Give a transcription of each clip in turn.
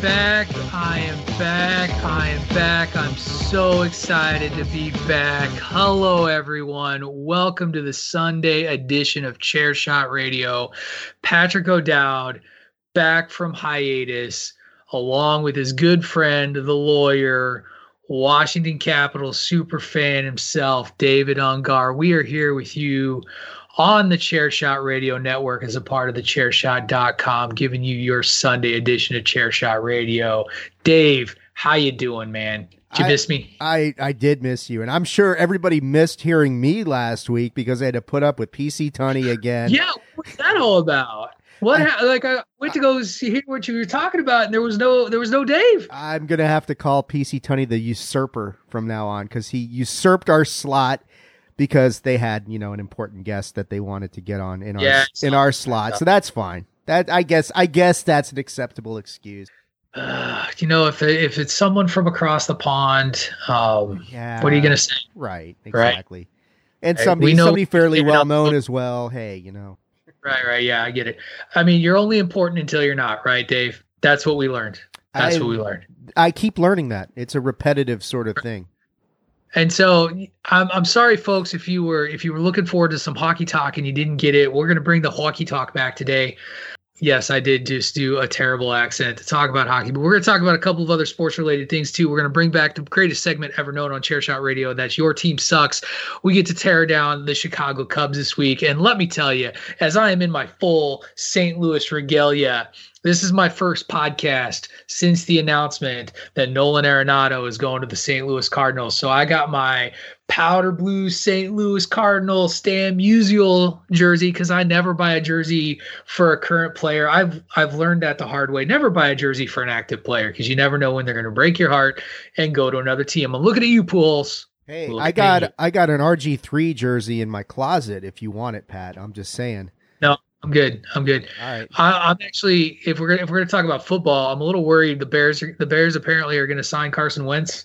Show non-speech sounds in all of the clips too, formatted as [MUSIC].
back. I am back. I am back. I'm so excited to be back. Hello, everyone. Welcome to the Sunday edition of Chair Shot Radio. Patrick O'Dowd back from hiatus, along with his good friend, the lawyer, Washington Capitals super fan himself, David Ungar. We are here with you on the Chairshot Radio Network as a part of the chairshot.com, giving you your Sunday edition of Chairshot Radio. Dave, how you doing, man? Did you I- miss me? I, I did miss you, and I'm sure everybody missed hearing me last week because I had to put up with PC Tunney again. Yeah, what's that all about? What ha- like I went to go see hear what you were talking about, and there was no there was no Dave. I'm gonna have to call PC Tunney the usurper from now on because he usurped our slot because they had you know an important guest that they wanted to get on in our Yeah, in our slot. So that's fine. That I guess I guess that's an acceptable excuse. Uh, you know, if if it's someone from across the pond, um, Yeah. what are you gonna say? Right. Right. Exactly. And Hey, somebody we know- somebody fairly well known as well. Hey, you know. Right, right, yeah, I get it. I mean, you're only important until you're not, right, Dave? That's what we learned. That's I- what we learned. I keep learning that. It's a repetitive sort of thing. And so I'm I'm sorry, folks, if you were if you were looking forward to some hockey talk and you didn't get it. We're gonna bring the hockey talk back today. Yes, I did just do a terrible accent to talk about hockey, but we're going to talk about a couple of other sports related things too. We're going to bring back the greatest segment ever known on Chairshot Radio. That's Your Team Sucks. We get to tear down the Chicago Cubs this week. And let me tell you, as I am in my full St. Louis regalia, this is my first podcast since the announcement that Nolan Arenado is going to the St. Louis Cardinals. So I got my powder blue St. Louis Cardinals Stan Musial jersey because I never buy a jersey for a current player. I've I've learned that the hard way. Never buy a jersey for an active player because you never know when they're going to break your heart and go to another team. I'm looking at you, Pujols. Hey, Look I got me. I got an RG3 jersey in my closet if you want it, Pat. I'm just saying. I'm good. I'm good. All right. I, I'm actually, if we're gonna if we're gonna talk about football, I'm a little worried. The Bears, are, the Bears apparently are going to sign Carson Wentz,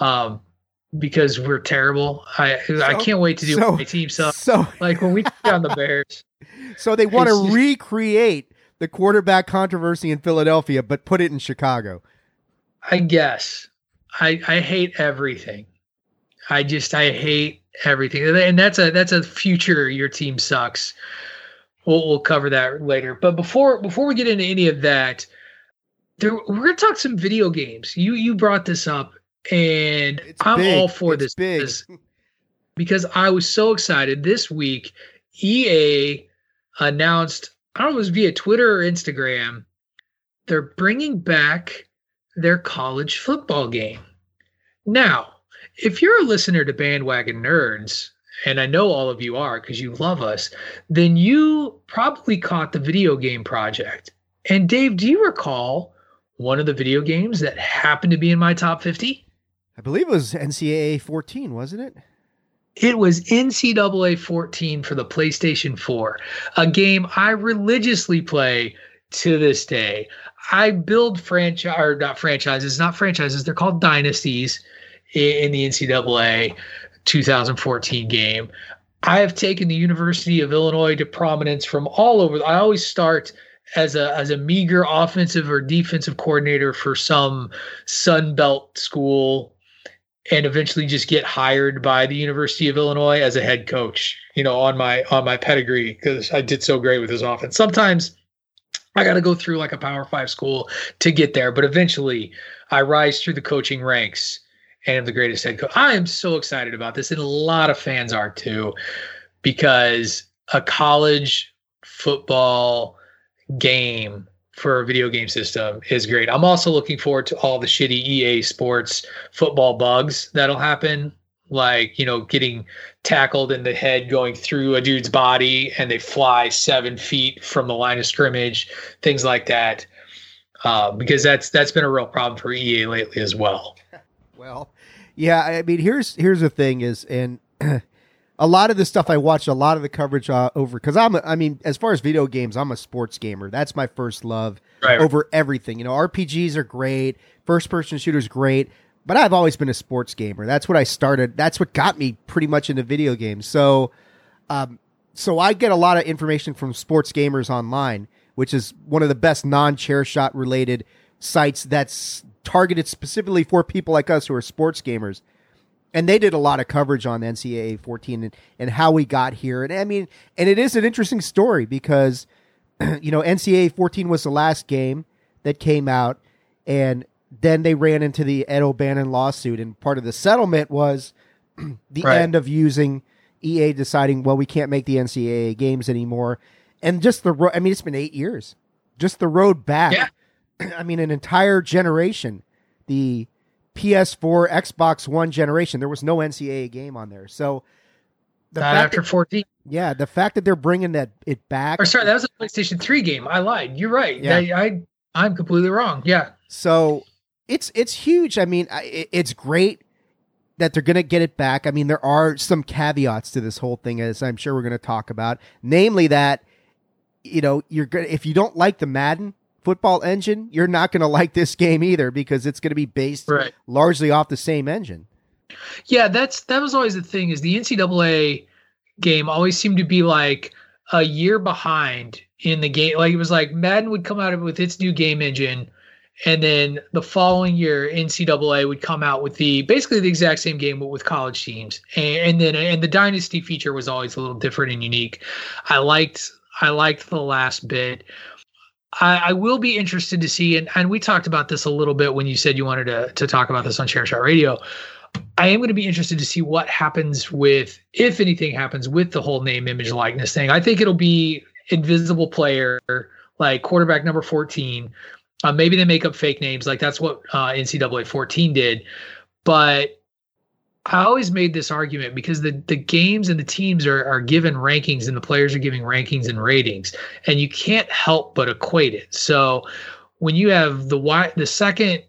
um, because we're terrible. I I can't wait to do so- my team stuff. So Like when we [LAUGHS] take down the Bears, so they want to recreate the quarterback controversy in Philadelphia but put it in Chicago. I guess I I hate everything. I just I hate everything, and that's a that's a future. Your team sucks. We'll we'll cover that later. But before before we get into any of that, there we're gonna talk some video games. You you brought this up, and It's I'm big. all for It's this big. because, because I was so excited this week. EA announced I don't know if it was via Twitter or Instagram. They're bringing back their college football game. Now, if you're a listener to Bandwagon Nerds, and I know all of you are because you love us, then you probably caught the video game project. And Dave, do you recall one of the video games that happened to be in my top 50? I believe it was NCAA 14, wasn't it? It was NCAA 14 for the PlayStation 4, a game I religiously play to this day. I build franchise or not franchises, not franchises, they're called dynasties in the NCAA 2014 game. I have taken the University of Illinois to prominence from all over. I always start as a as a meager offensive or defensive coordinator for some Sun Belt school and eventually just get hired by the University of Illinois as a head coach, you know, on my on my pedigree because I did so great with this offense. Sometimes I got to go through like a Power 5 school to get there, but eventually I rise through the coaching ranks and am the greatest head coach. I am so excited about this and a lot of fans are too because a college football game for a video game system is great. I'm also looking forward to all the shitty EA Sports football bugs that'll happen, like you know, getting tackled in the head, going through a dude's body, and they fly seven feet from the line of scrimmage, things like that. uh, because that's that's been a real problem for EA lately as well. Well, yeah, I mean, here's here's the thing is, and [CLEARS THROAT] a lot of the stuff I watched, a lot of the coverage uh, over because I'm, a, I mean, as far as video games, I'm a sports gamer. That's my first love Right. over everything. You know, RPGs are great, first person shooters great, but I've always been a sports gamer. That's what I started. That's what got me pretty much into video games. So, um, so I get a lot of information from sports gamers online, which is one of the best non chair shot related sites that's targeted specifically for people like us who are sports gamers. And they did a lot of coverage on NCAA 14 and, and how we got here. And I mean, and it is an interesting story because, [CLEARS THROAT] you know, NCAA 14 was the last game that came out. And then they ran into the Ed O'Bannon lawsuit. And part of the settlement was [CLEARS THROAT] the Right. end of using EA deciding, well, we can't make the NCAA games anymore. And just the road, I mean, it's been eight years. Just the road back. Yeah. [CLEARS THROAT] I mean, an entire generation, the PS4, Xbox One generation, there was no NCAA game on there. So the Not fact after that, 14. yeah, the fact that they're bringing that it back. Or sorry, that was a PlayStation 3 game. I lied. You're right. Yeah. I, I I'm completely wrong. Yeah. So it's it's huge. I mean, it's great that they're going to get it back. I mean, there are some caveats to this whole thing, as I'm sure we're going to talk about. Namely, that you know you're going if you don't like the Madden football engine, you're not going to like this game either because it's going to be based Right. largely off the same engine. Yeah, that's that was always the thing is the NCAA game always seemed to be like a year behind in the game. Like it was like Madden would come out with its new game engine, and then the following year NCAA would come out with the basically the exact same game but with college teams. And, and then and the dynasty feature was always a little different and unique. I liked I liked the last bit. I, I will be interested to see, and, and we talked about this a little bit when you said you wanted to, to talk about this on Chairshot Radio. I am going to be interested to see what happens with, if anything happens with the whole name, image, likeness thing. I think it'll be invisible player, like quarterback number 14. Uh, maybe they make up fake names, like that's what uh, NCAA 14 did. But I always made this argument because the the games and the teams are are given rankings and the players are giving rankings and ratings, and you can't help but equate it. So when you have the wide the second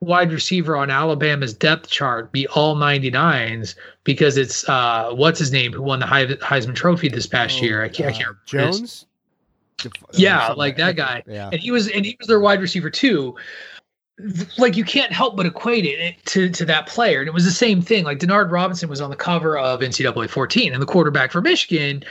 wide receiver on Alabama's depth chart be all 99s because it's uh what's his name who won the Heisman Trophy this past year. I can't, I Uh, can't remember Jones. Uh, Yeah, like that guy. Yeah. and he was and he was their wide receiver too. Like you can't help but equate it to to that player, and it was the same thing. Like Denard Robinson was on the cover of NCAA 14, and the quarterback for Michigan.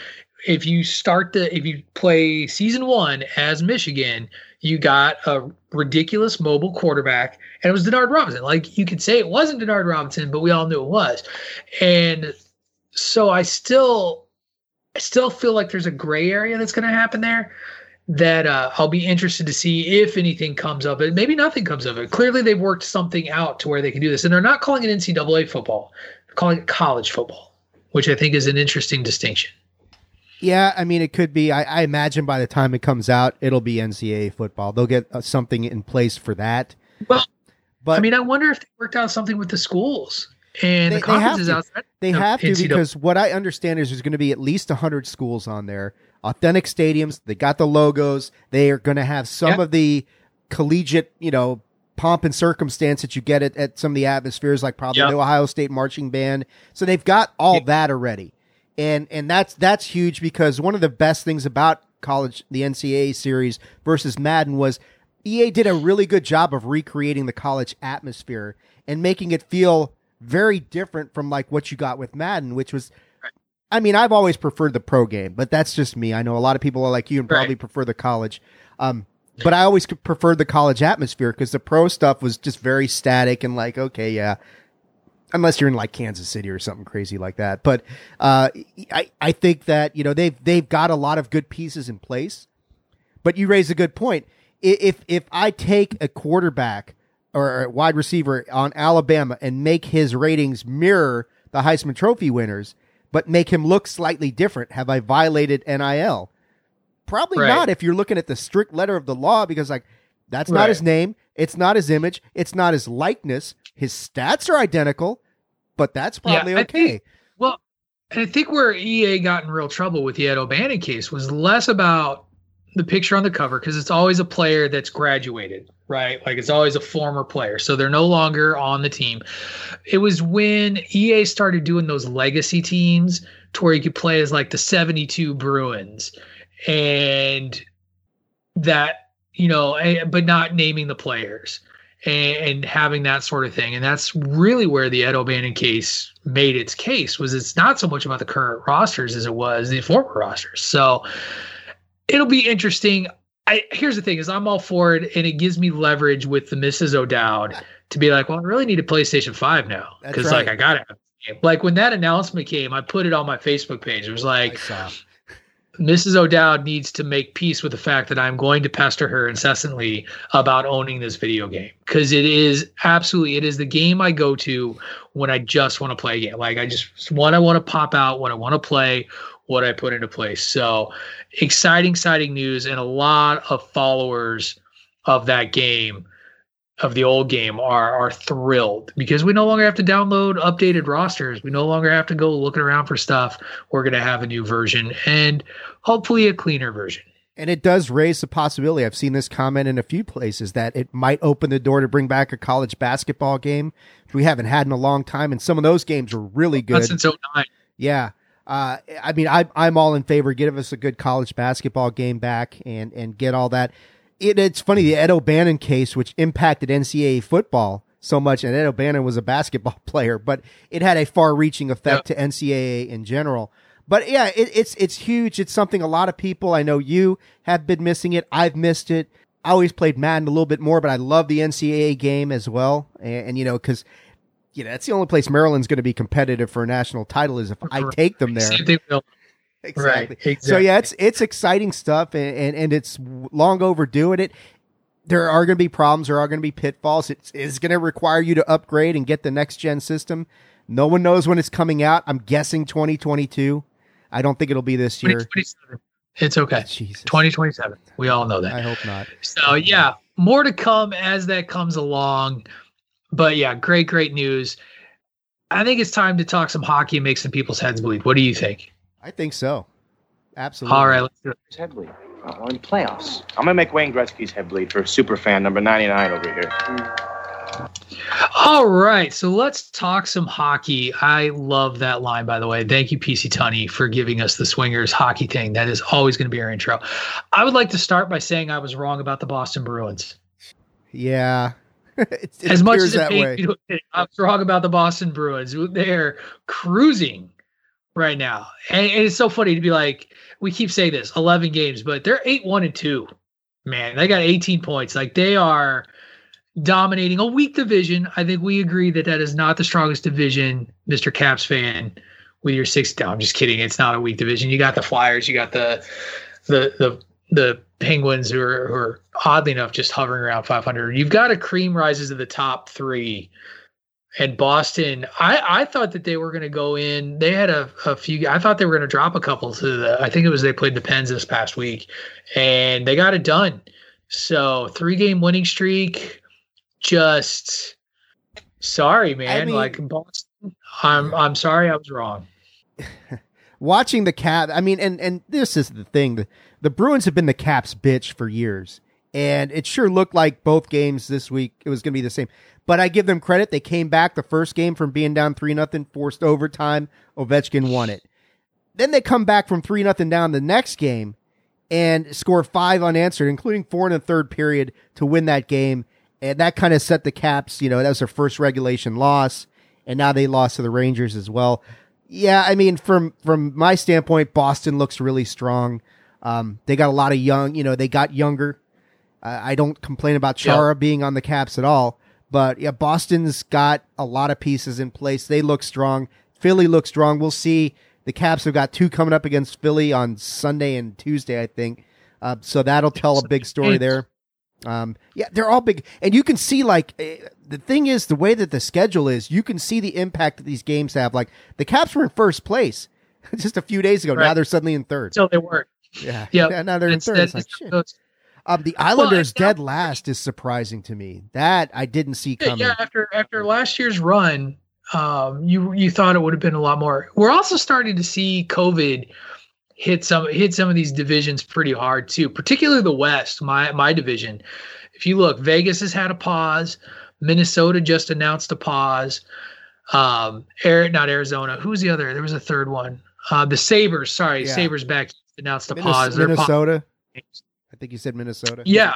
If you start the if you play season one as Michigan, you got a ridiculous mobile quarterback, and it was Denard Robinson. Like you could say it wasn't Denard Robinson, but we all knew it was, and so I still I still feel like there's a gray area that's going to happen there that uh, I'll be interested to see if anything comes of it. Maybe nothing comes of it. Clearly, they've worked something out to where they can do this, and they're not calling it NCAA football; they're calling it college football, which I think is an interesting distinction. Yeah, I mean, it could be. I, I imagine by the time it comes out, it'll be NCAA football. They'll get uh, something in place for that. Well, But I mean, I wonder if they worked out something with the schools and They- the they conferences to. outside. They have to because what I understand is there's going to be at least 100 schools on there, authentic stadiums. They got the logos. They are going to have some of the collegiate, you know, pomp and circumstance that you get at, at some of the atmospheres, like probably the Ohio State marching band. So they've got all that already, and and that's that's huge because one of the best things about college, the NCAA series versus Madden was EA did a really good job of recreating the college atmosphere and making it feel very different from like what you got with Madden, which was I mean, I've always preferred the pro game, but that's just me. I know a lot of people are like you and probably Right. prefer the college. Um, but I always preferred the college atmosphere because the pro stuff was just very static and like, okay, yeah. Unless you're in like Kansas City or something crazy like that. But uh, I, I think that, you know, they've they've got a lot of good pieces in place. But you raise a good point. If if I take a quarterback or a wide receiver on Alabama and make his ratings mirror the Heisman Trophy winners, but make him look slightly different, have I violated NIL? Probably Right. not if you're looking at the strict letter of the law because like that's not his name, it's not his image, it's not his likeness. His stats are identical, but that's probably Yeah, okay. think- Well, and I think where EA got in real trouble with the Ed O'Bannon case was less about the picture on the cover because it's always a player that's graduated, right? Like it's always a former player. So they're no longer on the team. It was when EA started doing those legacy teams to where you could play as like the 72 Bruins and that, you know, but not naming the players and, and having that sort of thing. And that's really where the Ed O'Bannon case made its case was it's not so much about the current rosters as it was the former rosters. So it'll be interesting. I here's the thing is I'm all for it and it gives me leverage with the Mrs. O'Dowd to be like, well, I really need a PlayStation 5 now. Because right. like I the game. like when that announcement came, I put it on my Facebook page. It was like. Mrs. O'Dowd needs to make peace with the fact that I'm going to pester her incessantly about owning this video game because it is absolutely it is the game I go to when I just want to play a game. Like I just what I want to pop out, what I want to play, what I put into place. So exciting, exciting news, and a lot of followers of that game, of the old game, are are thrilled because we no longer have to download updated rosters. We no longer have to go looking around for stuff. We're gonna have a new version and hopefully a cleaner version. And it does raise the possibility. I've seen this comment in a few places that it might open the door to bring back a college basketball game, which we haven't had in a long time. And some of those games were really good. That's since 09. Yeah. Uh, I mean, I, I'm all in favor. Give us a good college basketball game back and, and get all that. It, it's funny, the Ed O'Bannon case, which impacted NCAA football so much, and Ed O'Bannon was a basketball [LAUGHS] player, but it had a far reaching effect to NCAA in general. But yeah, it, it's it's huge. It's something a lot of people I know you have been missing it. I've missed it. I always played Madden a little bit more, but I love the NCAA game as well. And, and you know, because you know that's the only place Maryland's going to be competitive for a national title is if I take them there. Thing with- Exactly. So yeah, it's it's exciting stuff, and and, and it's long overdue. And it there are going to be problems. There are going to be pitfalls. It's, it's going to require you to upgrade and get the next gen system. No one knows when it's coming out. I'm guessing 2022. I don't think it'll be this year. It's okay. Jesus. 2027. We all know that. I hope not. So yeah, more to come as that comes along. But yeah, great, great news. I think it's time to talk some hockey and make some people's heads bleed. What do you think? I think so. Absolutely. All right, let's do it. Head bleed. Uh, oh, we're in playoffs. I'm gonna make Wayne Gretzky's head bleed for super fan number 99 over here. Hmm. All right, so let's talk some hockey. I love that line, by the way. Thank you, PC Tunney, for giving us the swingers hockey thing. That is always going to be our intro. I would like to start by saying I was wrong about the Boston Bruins. Yeah. It, [LAUGHS] it as much as it that pains way. me to admit, I was wrong about the Boston Bruins. They're cruising right now, and, and it's so funny to be like, we keep saying this, eleven games, but they're eight one and two. Man, they got eighteen points. Like they are dominating a weak division. I think we agree that that is not the strongest division, Mister Caps fan. With your six, no, I'm just kidding. It's not a weak division. You got the Flyers, you got the the the the Penguins who are, who are oddly enough just hovering around 500. You've got a cream rises to the top three, and Boston. I I thought that they were going to go in. They had a, a few. I thought they were going to drop a couple to the. I think it was they played the Pens this past week, and they got it done. So three game winning streak. Just sorry, man. mean- like Boston. I'm I'm sorry. I was wrong. [LAUGHS] watching the cap i mean and and this is the thing. The, the bruins have been the caps bitch for years. And it sure looked like both games this week it was going to be the same. But i give them credit. They came back the first game from being down 3 nothing forced overtime. Ovechkin won it. Then they come back from 3 nothing down the next game and score five unanswered including four in the third period to win that game. And that kind of set the caps you know that was their first regulation loss. And now they lost to the rangers as well yeah, I mean, from from my standpoint, Boston looks really strong. Um, they got a lot of young, you know, they got younger. Uh, I don't complain about Chara being on the Caps at all, but yeah, Boston's got a lot of pieces in place. They look strong. Philly looks strong. We'll see. The Caps have got two coming up against Philly on Sunday and Tuesday, I think. Uh, so that'll tell a big story there. Um, yeah, they're all big, and you can see like eh, the thing is the way that the schedule is. You can see the impact that these games have. Like the Caps were in first place [LAUGHS] just a few days ago. Now they're suddenly in third. So they weren't. Yeah, [LAUGHS] Yep. yeah. Now they're in third. It's like just how it shit. Um, the Islanders and now- dead last is surprising to me. That I didn't see coming. yeah, after after last year's run, um, you you thought it would have been a lot more. We're also starting to see COVID hit some hit some of these divisions pretty hard too, particularly the West, my my division. If you look, Vegas has had a pause. Minnesota just announced a pause. Um, Air, not Arizona. Who's the other? There was a third one. Uh, the Sabres. Sorry, Yeah. Sabres back announced a Minnes- pause. They're Minnesota. I think you said Minnesota. yeah,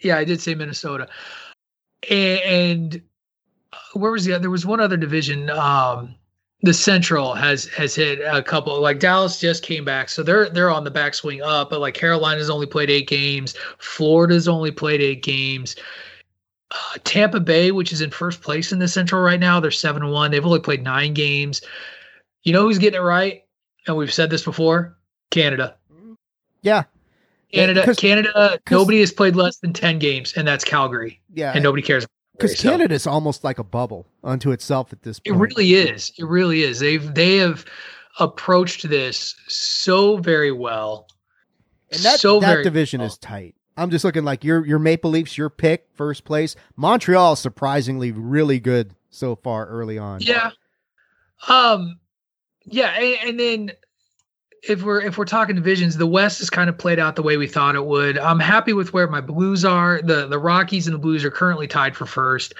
yeah, I did say Minnesota. And, and uh, where was the other? There was one other division. Um, the Central has has hit a couple. Like Dallas just came back, so they're they're on the backswing up. But like Carolina's only played eight games. Florida's only played eight games. Uh, Tampa Bay, which is in first place in the Central right now, they're seven and one. They've only played nine games. You know who's getting it right? And we've said this before. Canada. Yeah. Canada, 'cause- Canada. 'cause- Nobody has played less than ten games, and that's Calgary, Yeah. and nobody cares. Because So- Canada's almost like a bubble unto itself at this point. It really is. It really is. They've they have approached this so very well. And that, so that division well. is tight. I'm just looking like your your Maple Leafs, your pick, first place. Montreal is surprisingly really good so far early on. Yeah. Um. Yeah, and, and then if we're if we're talking divisions, the West has kind of played out the way we thought it would. I'm happy with where my Blues are. the The Rockies and the Blues are currently tied for first.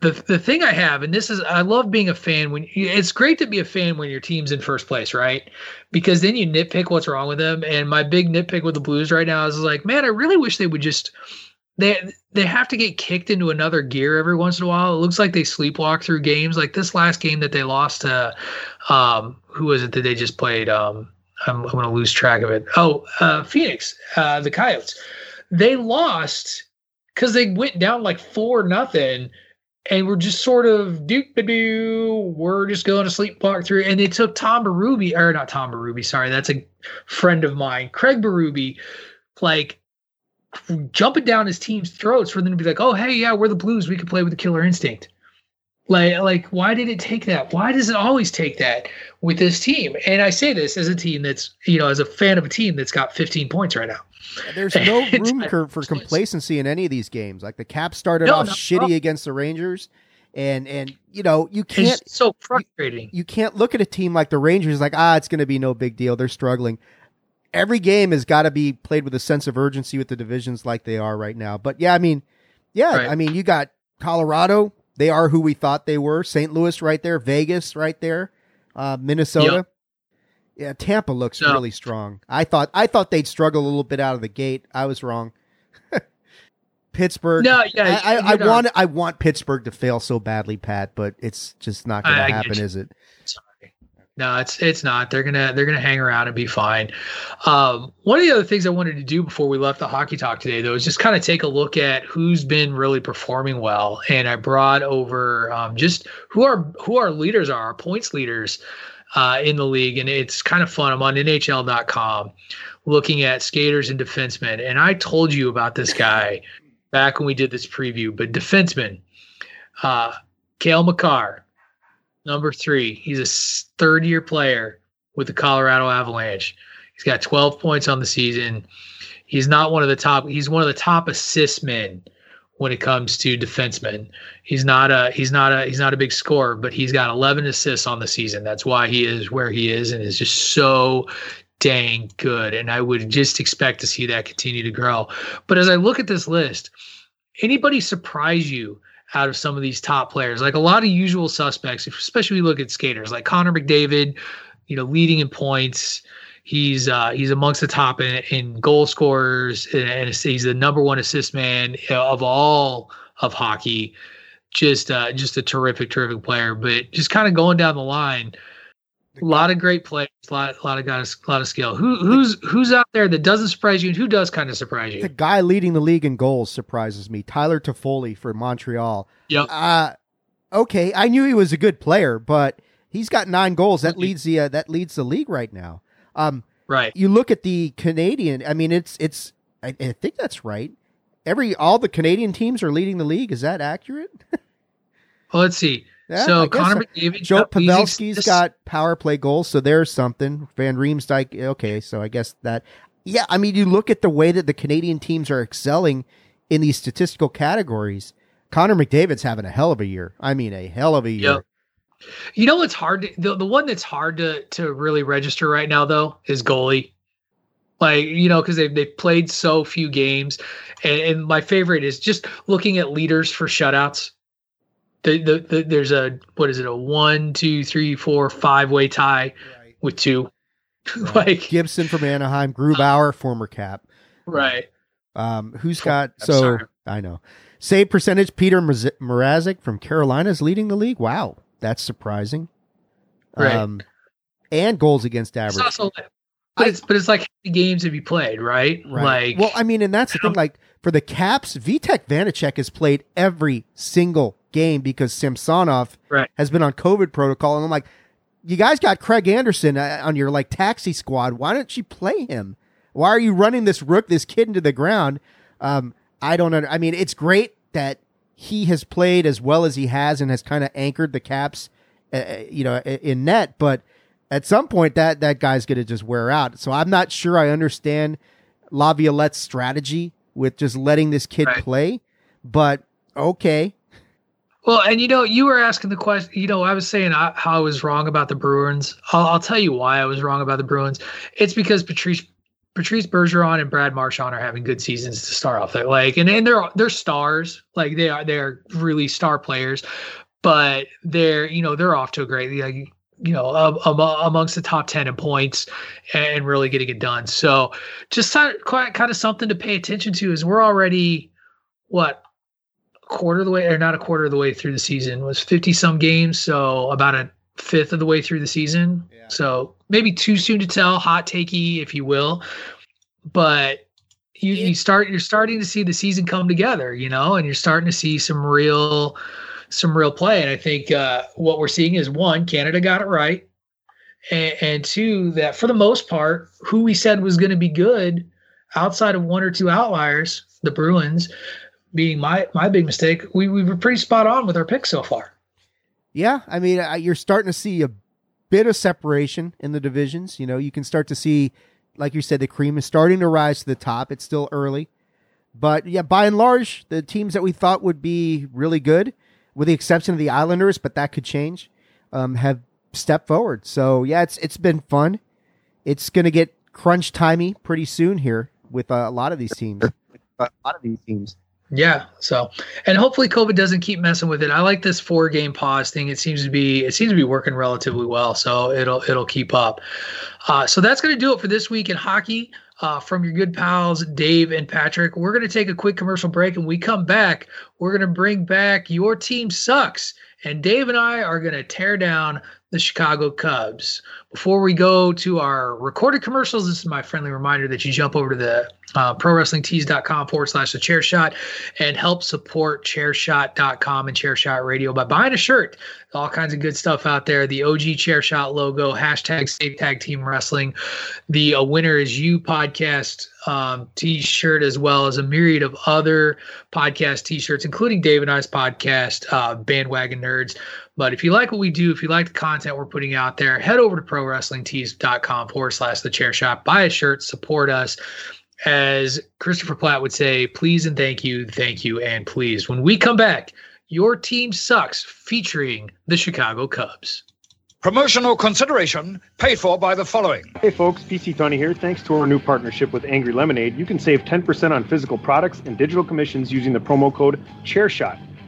The the thing I have, and this is, I love being a fan when it's great to be a fan when your team's in first place, right? Because then you nitpick what's wrong with them. And my big nitpick with the Blues right now is like, man, I really wish they would just they they have to get kicked into another gear every once in a while. It looks like they sleepwalk through games. Like this last game that they lost to, um, who was it that they just played? Um, I'm, I'm going to lose track of it. Oh, uh, Phoenix, uh, the Coyotes. They lost because they went down like four nothing, and were just sort of do do. We're just going to sleepwalk through, and they took Tom Berube or not Tom Berube. Sorry, that's a friend of mine, Craig Berube. Like jumping down his team's throats for them to be like, "Oh, hey, yeah, we're the Blues. We can play with the Killer Instinct." Like, like, why did it take that? Why does it always take that with this team? And I say this as a team that's, you know, as a fan of a team that's got 15 points right now. There's no [LAUGHS] room for, for complacency in any of these games. Like the Caps started No, off shitty against the Rangers, and and you know you can't It's so frustrating. you can't look at a team like the Rangers like ah it's going to be no big deal. They're struggling. Every game has got to be played with a sense of urgency with the divisions like they are right now. But yeah, I mean, yeah, Right. I mean you got Colorado. They are who we thought they were. St. Louis right there. Vegas right there. Uh, Minnesota. Yep. Yeah, Tampa looks really strong. I thought I thought they'd struggle a little bit out of the gate. I was wrong. [LAUGHS] Pittsburgh. No, yeah, I, I, I want I want Pittsburgh to fail so badly, Pat, but it's just not going to happen, is it? No, it's it's not. They're gonna they're gonna hang around and be fine. Um, one of the other things I wanted to do before we left the hockey talk today, though, is just kind of take a look at who's been really performing well. And I brought over um, just who our who our leaders are, our points leaders uh, in the league, and it's kind of fun. I'm on NHL.com looking at skaters and defensemen, and I told you about this guy back when we did this preview. But defenseman, uh, Cale Makar, number three. He's a third year player with the Colorado Avalanche. He's got 12 points on the season. He's not one of the top. He's one of the top assist men when it comes to defensemen. He's not a he's not a he's not a big scorer, but he's got 11 assists on the season. That's why he is where he is and is just so dang good. And I would just expect to see that continue to grow. But as I look at this list, anybody surprise you out of some of these top players? Like a lot of usual suspects, especially you look at skaters like Connor McDavid, you know, leading in points. He's uh, he's amongst the top in, in goal scorers, and, and he's the number one assist man of all of hockey. Just uh, just a terrific, terrific player. But just kind of going down the line, a lot of great players, a lot, a lot of guys, a lot of skill. Who who's who's out there that doesn't surprise you, and who does kind of surprise you? The guy leading the league in goals surprises me. Tyler Toffoli for Montreal. Yep. Uh okay, I knew he was a good player, but he's got nine goals. That leads the uh, that leads the league right now. Um, Right. you look at the Canadian. I mean, it's it's. I, I think that's right. Every all the Canadian teams are leading the league. Is that accurate? [LAUGHS] Well, let's see. Yeah, so Connor so. McDavid, Joe Pavelski's got power play goals, so there's something. Van Riemsdyk, okay, so I guess that. Yeah, I mean, you look at the way that the Canadian teams are excelling in these statistical categories. Connor McDavid's having a hell of a year. I mean, a hell of a year. Yep. You know what's hard to, the the one that's hard to to really register right now though is goalie. Like you know, because they've they've played so few games, and, and my favorite is just looking at leaders for shutouts. The, the, the there's a what is it a one two three four five way tie Right. with two, [LAUGHS] like Gibson from Anaheim, Grubauer, former cap. right. Um, who's For- got I'm so sorry. I know save percentage? Peter Mraz- Mrazek from Carolina is leading the league. Wow, that's surprising. Right. Um, and goals against It's average. also, but it's but it's like how many games have you played, right? Right. Like well, I mean, and that's the thing. Like for the Caps, Vitek Vanecek has played every single game because Samsonov Right. has been on COVID protocol, and I'm like, you guys got Craig Anderson uh, on your like taxi squad. Why don't you play him? Why are you running this rook, this kid into the ground? Um, I don't. Under, I mean, it's great that he has played as well as he has and has kind of anchored the Caps, uh, you know, in net, but. At some point, that that guy's going to just wear out. So I'm not sure I understand Laviolette's strategy with just letting this kid Right. play, but okay, Well, and you know, you were asking the question. You know, I was saying I, how I was wrong about the Bruins. I'll, I'll tell you why I was wrong about the Bruins. It's because Patrice Patrice Bergeron and Brad Marchand are having good seasons to start off. They're like, and, and they're they're stars. Like they are they're really star players, but they're you know they're off to a great like you know um, um, amongst the top ten in points and really getting it done. So just kind kind of something to pay attention to is we're already what quarter of the way or not a quarter of the way through the season was 50 some games so about a fifth of the way through the season Yeah. so maybe too soon to tell hot takey if you will but you, you start you're starting to see the season come together you know and you're starting to see some real some real play and i think uh, what we're seeing is one canada got it right and, and two that for the most part who we said was going to be good outside of one or two outliers the bruins being my my big mistake, we we were pretty spot on with our picks so far. yeah. I mean, you're starting to see a bit of separation in the divisions. You know, you can start to see, like you said, the cream is starting to rise to the top. It's still early, but yeah, by and large, the teams that we thought would be really good, with the exception of the Islanders, but that could change, um, have stepped forward. So yeah, it's it's been fun. It's going to get crunch timey pretty soon here with uh, a lot of these teams. a lot of these teams. Yeah. So, and hopefully COVID doesn't keep messing with it. I like this four game pause thing. It seems to be it seems to be working relatively well. So it'll it'll keep up. Uh, so that's going to do it for this week in hockey. Uh, from your good pals Dave and Patrick, we're going to take a quick commercial break, and we come back. We're going to bring back your team sucks, and Dave and I are going to tear down the Chicago Cubs. Before we go to our recorded commercials, this is my friendly reminder that you jump over to the uh, prowrestlingtees.com forward slash the chair shot and help support chairshot.com and chairshot radio by buying a shirt. All kinds of good stuff out there. The OG chairshot logo, hashtag save tag team wrestling, the A Winner Is You podcast um, t shirt, as well as a myriad of other podcast t shirts, including Dave and I's podcast, uh, Bandwagon Nerds. But if you like what we do, if you like the content we're putting out there, head over to prowrestlingtees.com forward slash the chair shop, buy a shirt, support us. As Christopher Platt would say, please and thank you, thank you, and please. When we come back, your team sucks, featuring the Chicago Cubs. Promotional consideration paid for by the following. Hey folks, PC Tunney here. Thanks to our new partnership with Angry Lemonade, you can save 10% on physical products and digital commissions using the promo code ChairShot.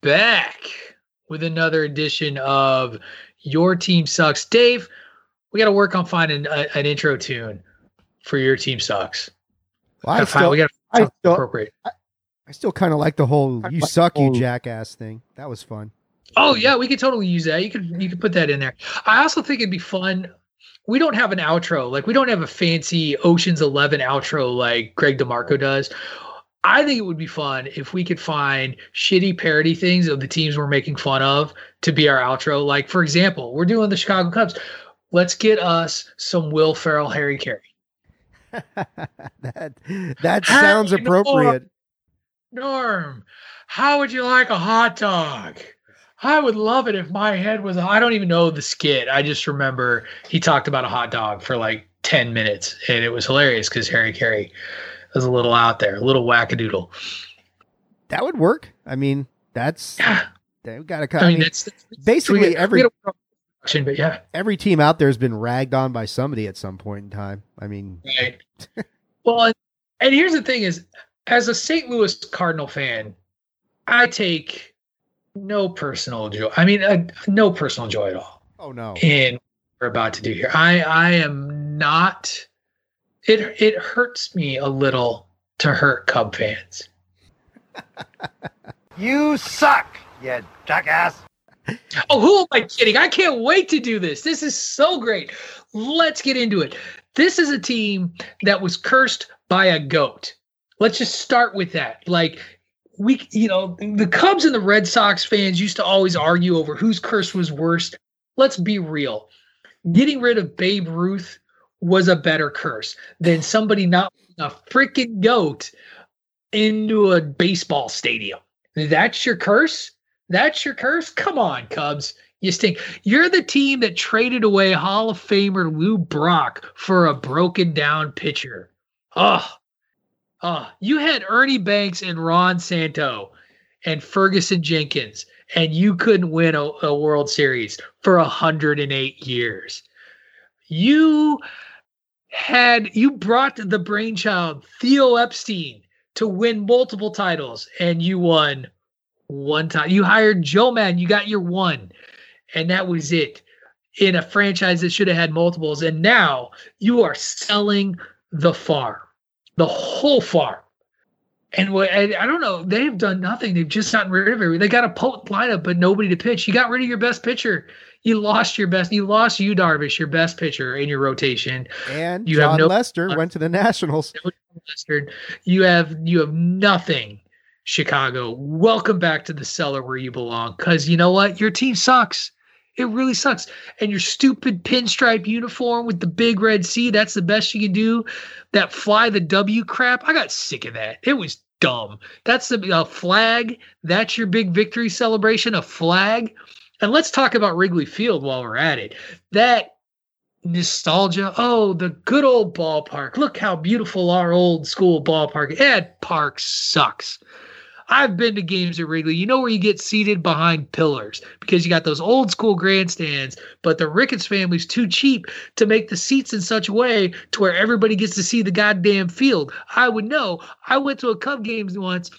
back with another edition of Your Team Sucks. Dave, we got to work on finding a, an intro tune for Your Team Sucks. Well, I Gotta find- still, we got I to still, appropriate. I still kind of like the whole "you like suck, the you jackass" thing. That was fun. Oh yeah, we could totally use that. You could you could put that in there. I also think it'd be fun. We don't have an outro. Like we don't have a fancy Ocean's Eleven outro like Greg DeMarco does. I think it would be fun if we could find shitty parody things of the teams we're making fun of to be our outro. Like for example, we're doing the Chicago Cubs. Let's get us some Will Ferrell, Harry Caray. [LAUGHS] that that sounds Hey, appropriate. Norm, how would you like a hot dog? I would love it if my head was. I don't even know the skit. I just remember he talked about a hot dog for like 10 minutes and it was hilarious because Harry Caray was a little out there, a little wackadoodle. That would work. I mean, that's they've got to. I mean, that's, that's basically we- every gotta work on production, but yeah. every team out there has been ragged on by somebody at some point in time. I mean, Right. [LAUGHS] well, and, and here's the thing: is as a St. Louis Cardinal fan, I take no personal joy. I mean, uh, no personal joy at all oh no, in what we're about to do here. I I am not. It it hurts me a little to hurt Cub fans. [LAUGHS] You suck, you jackass. Oh, who am I kidding? I can't wait to do this. This is so great. Let's get into it. This is a team that was cursed by a goat. Let's just start with that. Like, we, you know, the Cubs and the Red Sox fans used to always argue over whose curse was worst. Let's be real. Getting rid of Babe Ruth was a better curse than somebody not a freaking goat into a baseball stadium. That's your curse? That's your curse? Come on, Cubs. You stink. You're the team that traded away Hall of Famer Lou Brock for a broken down pitcher. Oh, oh, you had Ernie Banks and Ron Santo and Ferguson Jenkins, and you couldn't win a, a World Series for 108 years. You had you brought the brainchild Theo Epstein to win multiple titles, and you won one time. You hired Joe Maddon, you got your one, and that was it in a franchise that should have had multiples. And now you are selling the farm, the whole farm. And what I, I don't know, they've done nothing. They've just gotten rid of it. They got a potent lineup, but nobody to pitch. You got rid of your best pitcher. You lost your best. You lost you Darvish, your best pitcher in your rotation. and You John have no- Lester went to the Nationals. Lester. You have you have nothing, Chicago. Welcome back to the cellar where you belong. Cause you know what? Your team sucks. It really sucks. And your stupid pinstripe uniform with the big red C, that's the best you can do. That fly the W crap. I got sick of that. It was dumb. That's the a flag. That's your big victory celebration, a flag. And let's talk about Wrigley Field while we're at it. That nostalgia. Oh, the good old ballpark. Look how beautiful our old school ballpark. That park sucks. I've been to games at Wrigley. You know where you get seated behind pillars because you got those old school grandstands, but the Ricketts family's too cheap to make the seats in such a way to where everybody gets to see the goddamn field. I would know. I went to a Cub game once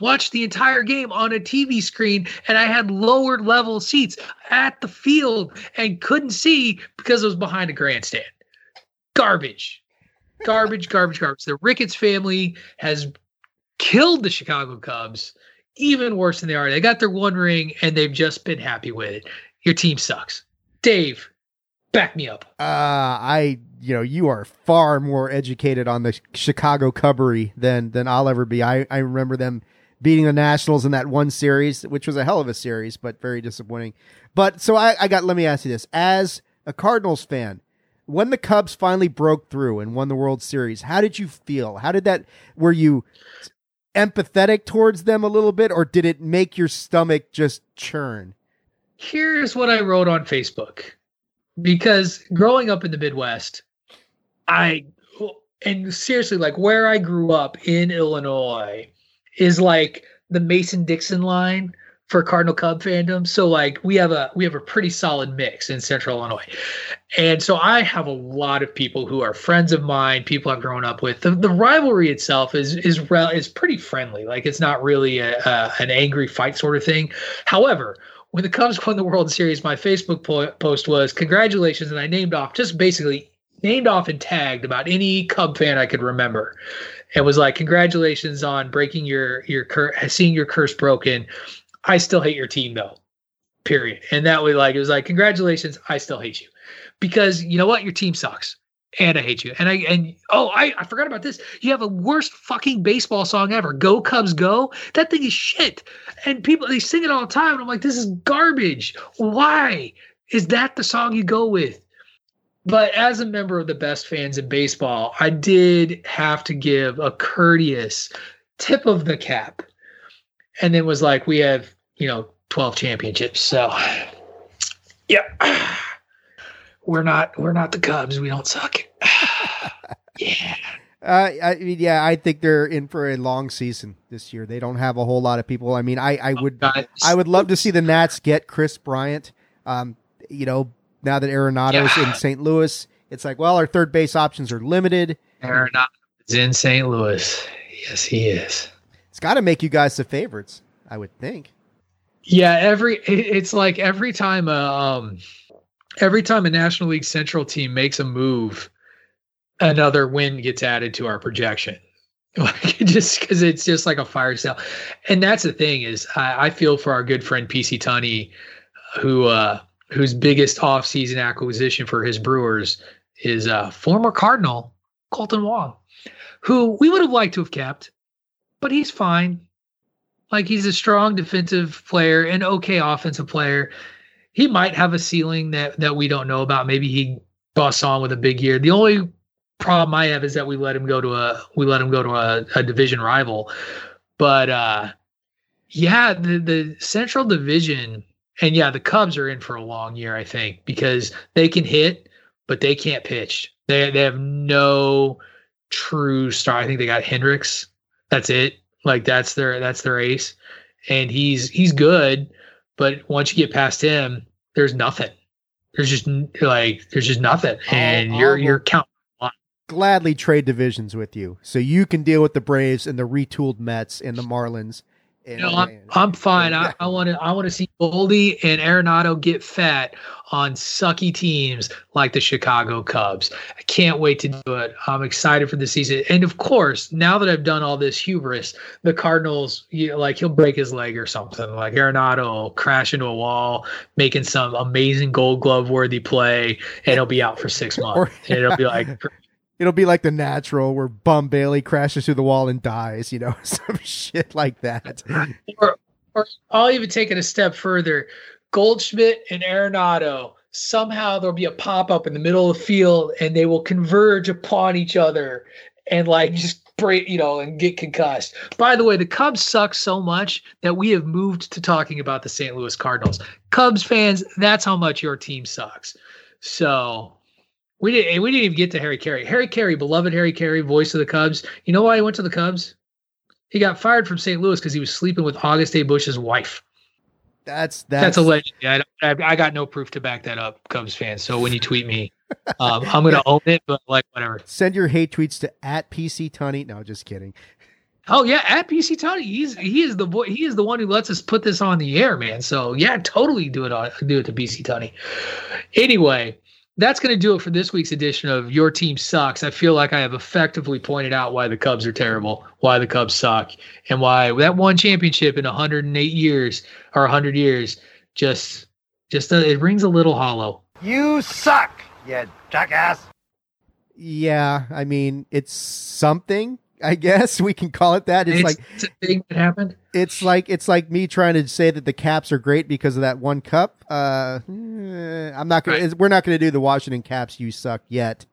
watched the entire game on a TV screen and I had lower level seats at the field and couldn't see because it was behind a grandstand. Garbage. Garbage, [LAUGHS] garbage, garbage. The Ricketts family has killed the Chicago Cubs even worse than they are. They got their one ring and they've just been happy with it. Your team sucks. Dave, back me up. Uh, I, you know, you are far more educated on the Chicago Cubbery than than I'll ever be. I I remember them beating the Nationals in that one series, which was a hell of a series, but very disappointing. But so I, I got. Let me ask you this: as a Cardinals fan, when the Cubs finally broke through and won the World Series, how did you feel? How did that? Were you empathetic towards them a little bit, or did it make your stomach just churn? Here's what I wrote on Facebook. Because growing up in the Midwest, I and seriously, like where I grew up in Illinois is like the Mason Dixon line for Cardinal Cub fandom. So like we have a we have a pretty solid mix in Central Illinois. And so I have a lot of people who are friends of mine, people I've grown up with. The, the rivalry itself is is rel- is pretty friendly. Like it's not really a, a, an angry fight sort of thing. However, when the Cubs [LAUGHS] won the World Series, my Facebook po- post was congratulations, and I named off just basically named off and tagged about any Cub fan I could remember. It was like congratulations on breaking your your curse, seeing your curse broken. I still hate your team though. Period. And that was like it was like congratulations. I still hate you because you know what your team sucks and I hate you. And I and oh I, I forgot about this. You have a worst fucking baseball song ever. Go Cubs Go. That thing is shit. And people they sing it all the time. And I'm like, this is garbage. Why is that the song you go with? But as a member of the best fans in baseball, I did have to give a courteous tip of the cap. And then was like, we have, you know, 12 championships. So yeah. We're not we're not the Cubs. We don't suck. [SIGHS] yeah. Uh, I mean, yeah, I think they're in for a long season this year. They don't have a whole lot of people. I mean, I, I would, I would love to see the Nats get Kris Bryant. Um, you know, now that Arenado's Yeah. in St. Louis, it's like, well, our third base options are limited. Arenado is in St. Louis. Yes, he is. It's got to make you guys the favorites, I would think. Yeah, every it's like every time a um every time a National League Central team makes a move, another win gets added to our projection. [LAUGHS] Like just because it's just like a fire sale, and that's the thing is I, I feel for our good friend PC Tunney, who uh whose biggest offseason acquisition for his Brewers is uh former Cardinal Kolten Wong, who we would have liked to have kept, but he's fine. Like he's a strong defensive player and okay offensive player. He might have a ceiling that that we don't know about. Maybe he busts on with a big year. The only problem I have is that we let him go to a we let him go to a, a division rival. But uh yeah, the the Central Division and yeah, the Cubs are in for a long year, I think, because they can hit, but they can't pitch. They they have no true star. I think they got Hendricks. That's it. Like that's their that's their ace, and he's he's good, but once you get past him, there's nothing. There's just like there's just nothing, and you're I'll- you're counting. Gladly trade divisions with you, so you can deal with the Braves and the retooled Mets and the Marlins. And, No, I'm, I'm fine. I I want to I want to see Goldy and Arenado get fat on sucky teams like the Chicago Cubs. I can't wait to do it. I'm excited for the season, and of course, now that I've done all this hubris, the Cardinals, you know, like he'll break his leg or something. Like Arenado will crash into a wall, making some amazing Gold Glove worthy play, and he'll be out for six [LAUGHS] months. And it'll be like It'll be like the natural where Bump Bailey crashes through the wall and dies, you know, [LAUGHS] some shit like that. or, or I'll even take it a step further. Goldschmidt and Arenado somehow there'll be a pop up in the middle of the field and they will converge upon each other and like just break, you know, and get concussed. By the way, the Cubs suck so much that we have moved to talking about the St. Louis Cardinals. Cubs fans, that's how much your team sucks. So we didn't we didn't even get to Harry Caray. Harry Caray, beloved Harry Caray, voice of the Cubs. You know why he went to the Cubs? He got fired from St. Louis because he was sleeping with August A. Busch's wife. That's That's, that's, a legend. I, I, I got no proof to back that up, Cubs fans. So when you tweet me, um, I'm gonna own it. But like whatever. Send your hate tweets to at PC Tunney. No, just kidding. Oh yeah, at PC Tunney, he's he is the boy. He is the one who lets us put this on the air, man. So yeah, totally do it on do it to PC Tunney. Anyway, that's going to do it for this week's edition of Your Team Sucks. I feel like I have effectively pointed out why the Cubs are terrible, why the Cubs suck, and why that one championship in 108 years or 100 years just just uh, it rings a little hollow. You suck, you jackass. Yeah, I mean, it's something. I guess we can call it that. It's, It's, like thing that happened. it's like it's like me trying to say that the Caps are great because of that one cup. Uh, eh, I'm not gonna. Right. We're not gonna do the Washington Caps. You suck yet.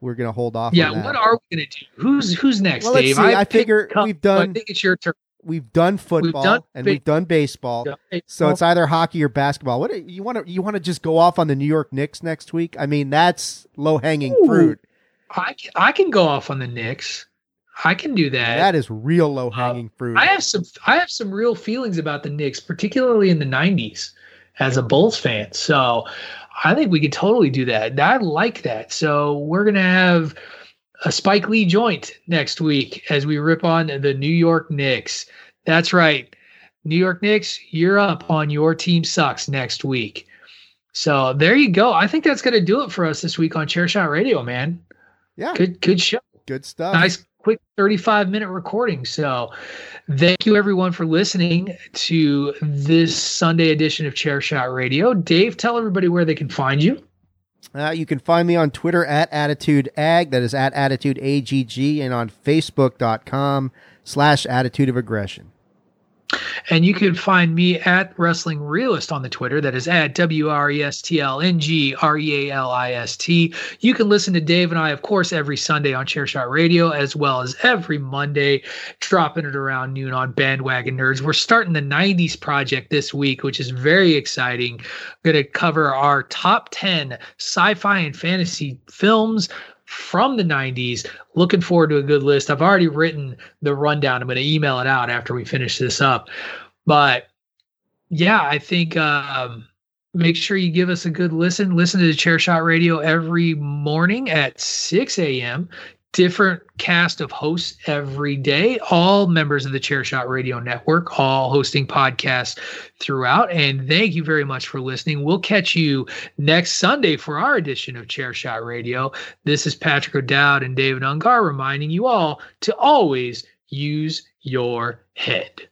We're gonna hold off. Yeah, on that. what are we going to do? Who's who's next, Well, Dave? see. I figure Cubs, we've so I done- think it's your turn. We've done football done and we've done baseball. done So it's either hockey or basketball. What do you want to you want to just go off on the New York Knicks next week? I mean, that's low hanging fruit. I can, I can go off on the Knicks. I can do that. That is real low hanging uh, fruit. I have some I have some real feelings about the Knicks, particularly in the '90s, as a Bulls fan. So I think we could totally do that. I like that. So we're gonna have a Spike Lee joint next week as we rip on the New York Knicks. That's right. New York Knicks, you're up on your team sucks next week. So there you go. I think that's going to do it for us this week on Chairshot Radio, man. Yeah. Good, good show. Good stuff. Nice, quick 35 minute recording. So thank you everyone for listening to this Sunday edition of Chairshot Radio. Dave, tell everybody where they can find you. Uh, you can find me on Twitter at Attitude Ag, that is at Attitude AGG, and on Facebook.com slash Attitude of Aggression. And you can find me at Wrestling Realist on the Twitter. That is at W R E S T L N G R E A L I S T. You can listen to Dave and I, of course, every Sunday on Chairshot Radio, as well as every Monday, dropping it around noon on Bandwagon Nerds. We're starting the 90s project this week, which is very exciting. Going to cover our top 10 sci fi and fantasy films from the 90s. Looking forward to a good list. I've already written the rundown. I'm going to email it out after we finish this up. But yeah, I think um, make sure you give us a good listen. Listen to the Chairshot Radio every morning at 6 a.m different cast of hosts every day, all members of the Chairshot Radio Network, all hosting podcasts throughout. And thank you very much for listening. We'll catch you next Sunday for our edition of Chairshot Radio. This is Patrick O'Dowd and David Ungar reminding you all to always use your head.